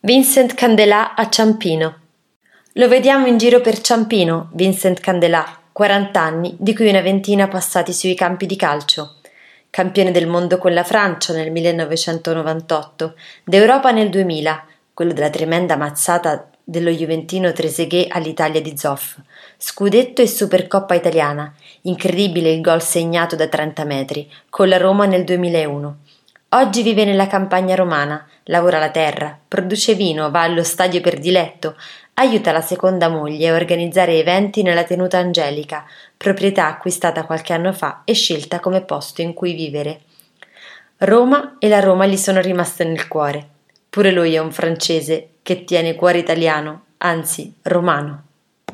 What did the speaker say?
Vincent Candelà a Ciampino. Lo vediamo in giro per Ciampino, Vincent Candelà, 40 anni, di cui una ventina passati sui campi di calcio. Campione del mondo con la Francia nel 1998, d'Europa nel 2000, quello della tremenda mazzata dello Juventino Trezeguet all'Italia di Zoff, scudetto e Supercoppa italiana, incredibile il gol segnato da 30 metri, con la Roma nel 2001. Oggi vive nella campagna romana, lavora la terra, produce vino, va allo stadio per diletto, aiuta la seconda moglie a organizzare eventi nella tenuta Angelica, proprietà acquistata qualche anno fa e scelta come posto in cui vivere. Roma e la Roma gli sono rimaste nel cuore. Pure lui è un francese che tiene cuore italiano, anzi romano.